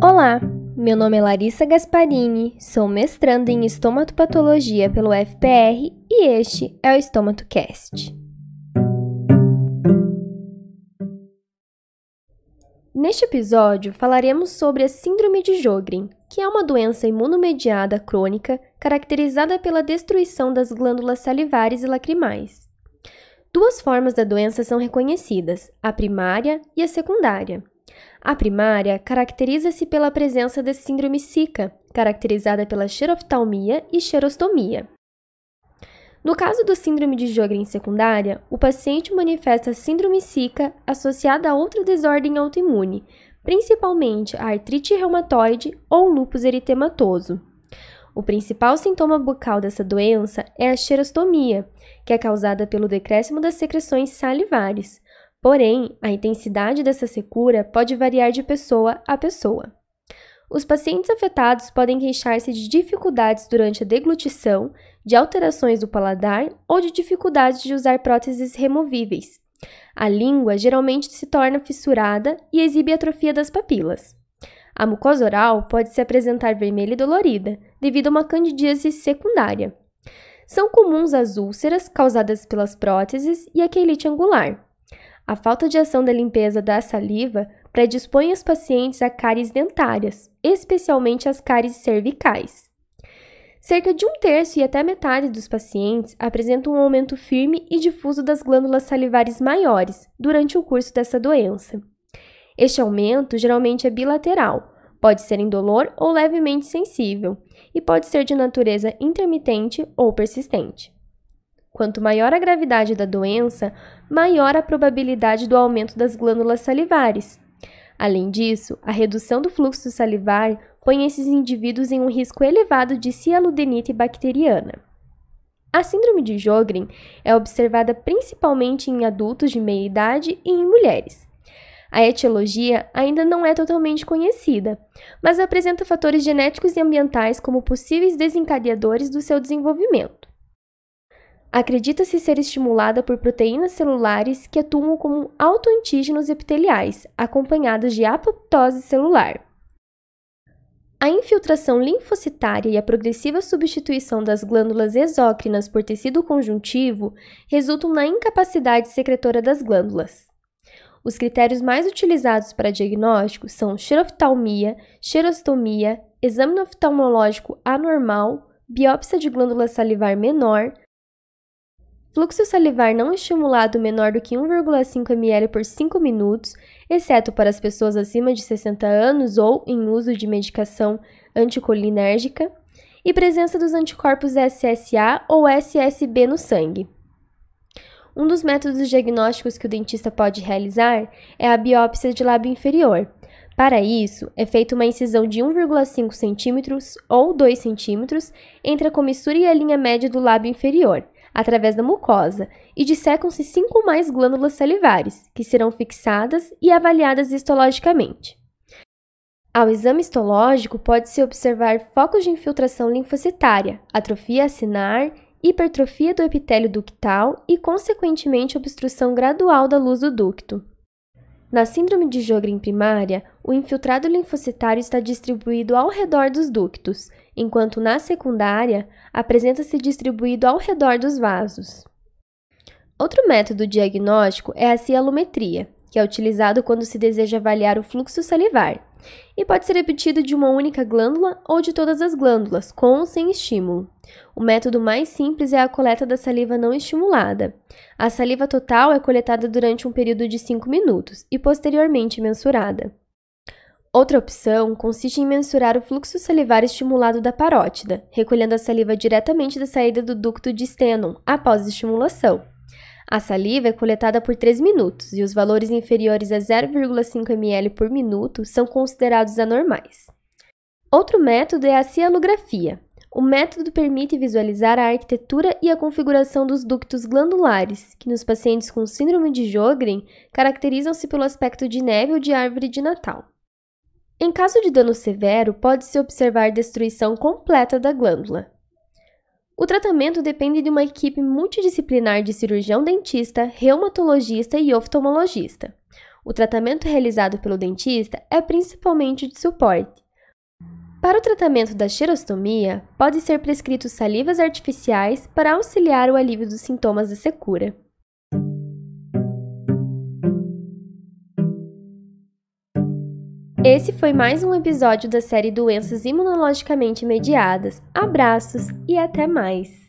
Olá, meu nome é Larissa Gasparini, sou mestranda em estomatopatologia pelo FPR e este é o EstomatoCast. Neste episódio falaremos sobre a Síndrome de Jogren, que é uma doença imunomediada crônica caracterizada pela destruição das glândulas salivares e lacrimais. Duas formas da doença são reconhecidas, a primária e a secundária. A primária caracteriza-se pela presença da síndrome Zika, caracterizada pela xeroftalmia e xerostomia. No caso do síndrome de Sjögren secundária, o paciente manifesta síndrome Zika associada a outra desordem autoimune, principalmente a artrite reumatoide ou lúpus eritematoso. O principal sintoma bucal dessa doença é a xerostomia, que é causada pelo decréscimo das secreções salivares, Porém, a intensidade dessa secura pode variar de pessoa a pessoa. Os pacientes afetados podem queixar-se de dificuldades durante a deglutição, de alterações do paladar ou de dificuldades de usar próteses removíveis. A língua geralmente se torna fissurada e exibe atrofia das papilas. A mucosa oral pode se apresentar vermelha e dolorida, devido a uma candidíase secundária. São comuns as úlceras causadas pelas próteses e a quelite angular. A falta de ação da limpeza da saliva predispõe os pacientes a cáries dentárias, especialmente as cáries cervicais. Cerca de um terço e até metade dos pacientes apresentam um aumento firme e difuso das glândulas salivares maiores durante o curso dessa doença. Este aumento geralmente é bilateral, pode ser indolor ou levemente sensível, e pode ser de natureza intermitente ou persistente. Quanto maior a gravidade da doença, maior a probabilidade do aumento das glândulas salivares. Além disso, a redução do fluxo salivar põe esses indivíduos em um risco elevado de cialudenite bacteriana. A síndrome de Jogren é observada principalmente em adultos de meia idade e em mulheres. A etiologia ainda não é totalmente conhecida, mas apresenta fatores genéticos e ambientais como possíveis desencadeadores do seu desenvolvimento. Acredita-se ser estimulada por proteínas celulares que atuam como autoantígenos epiteliais, acompanhadas de apoptose celular. A infiltração linfocitária e a progressiva substituição das glândulas exócrinas por tecido conjuntivo resultam na incapacidade secretora das glândulas. Os critérios mais utilizados para diagnóstico são xeroftalmia, xerostomia, exame oftalmológico anormal, biópsia de glândula salivar menor, Fluxo salivar não estimulado menor do que 1,5 ml por 5 minutos, exceto para as pessoas acima de 60 anos ou em uso de medicação anticolinérgica, e presença dos anticorpos SSA ou SSB no sangue. Um dos métodos diagnósticos que o dentista pode realizar é a biópsia de lábio inferior. Para isso, é feita uma incisão de 1,5 cm ou 2 cm entre a comissura e a linha média do lábio inferior, através da mucosa e dissecam-se cinco ou mais glândulas salivares, que serão fixadas e avaliadas histologicamente. Ao exame histológico, pode-se observar focos de infiltração linfocitária, atrofia acinar, hipertrofia do epitélio ductal e, consequentemente, obstrução gradual da luz do ducto. Na síndrome de Jogren primária, o infiltrado linfocitário está distribuído ao redor dos ductos, enquanto na secundária apresenta-se distribuído ao redor dos vasos. Outro método diagnóstico é a cialometria, que é utilizado quando se deseja avaliar o fluxo salivar, e pode ser repetido de uma única glândula ou de todas as glândulas, com ou sem estímulo. O método mais simples é a coleta da saliva não estimulada. A saliva total é coletada durante um período de 5 minutos e posteriormente mensurada. Outra opção consiste em mensurar o fluxo salivar estimulado da parótida, recolhendo a saliva diretamente da saída do ducto de Stenon após estimulação. A saliva é coletada por 3 minutos e os valores inferiores a 0,5 ml por minuto são considerados anormais. Outro método é a cialografia. O método permite visualizar a arquitetura e a configuração dos ductos glandulares, que nos pacientes com síndrome de Jogren caracterizam-se pelo aspecto de neve ou de árvore de Natal. Em caso de dano severo, pode-se observar destruição completa da glândula. O tratamento depende de uma equipe multidisciplinar de cirurgião dentista, reumatologista e oftalmologista. O tratamento realizado pelo dentista é principalmente de suporte, Para o tratamento da xerostomia, pode ser prescrito salivas artificiais para auxiliar o alívio dos sintomas da secura. Esse foi mais um episódio da série Doenças Imunologicamente Mediadas. Abraços e até mais!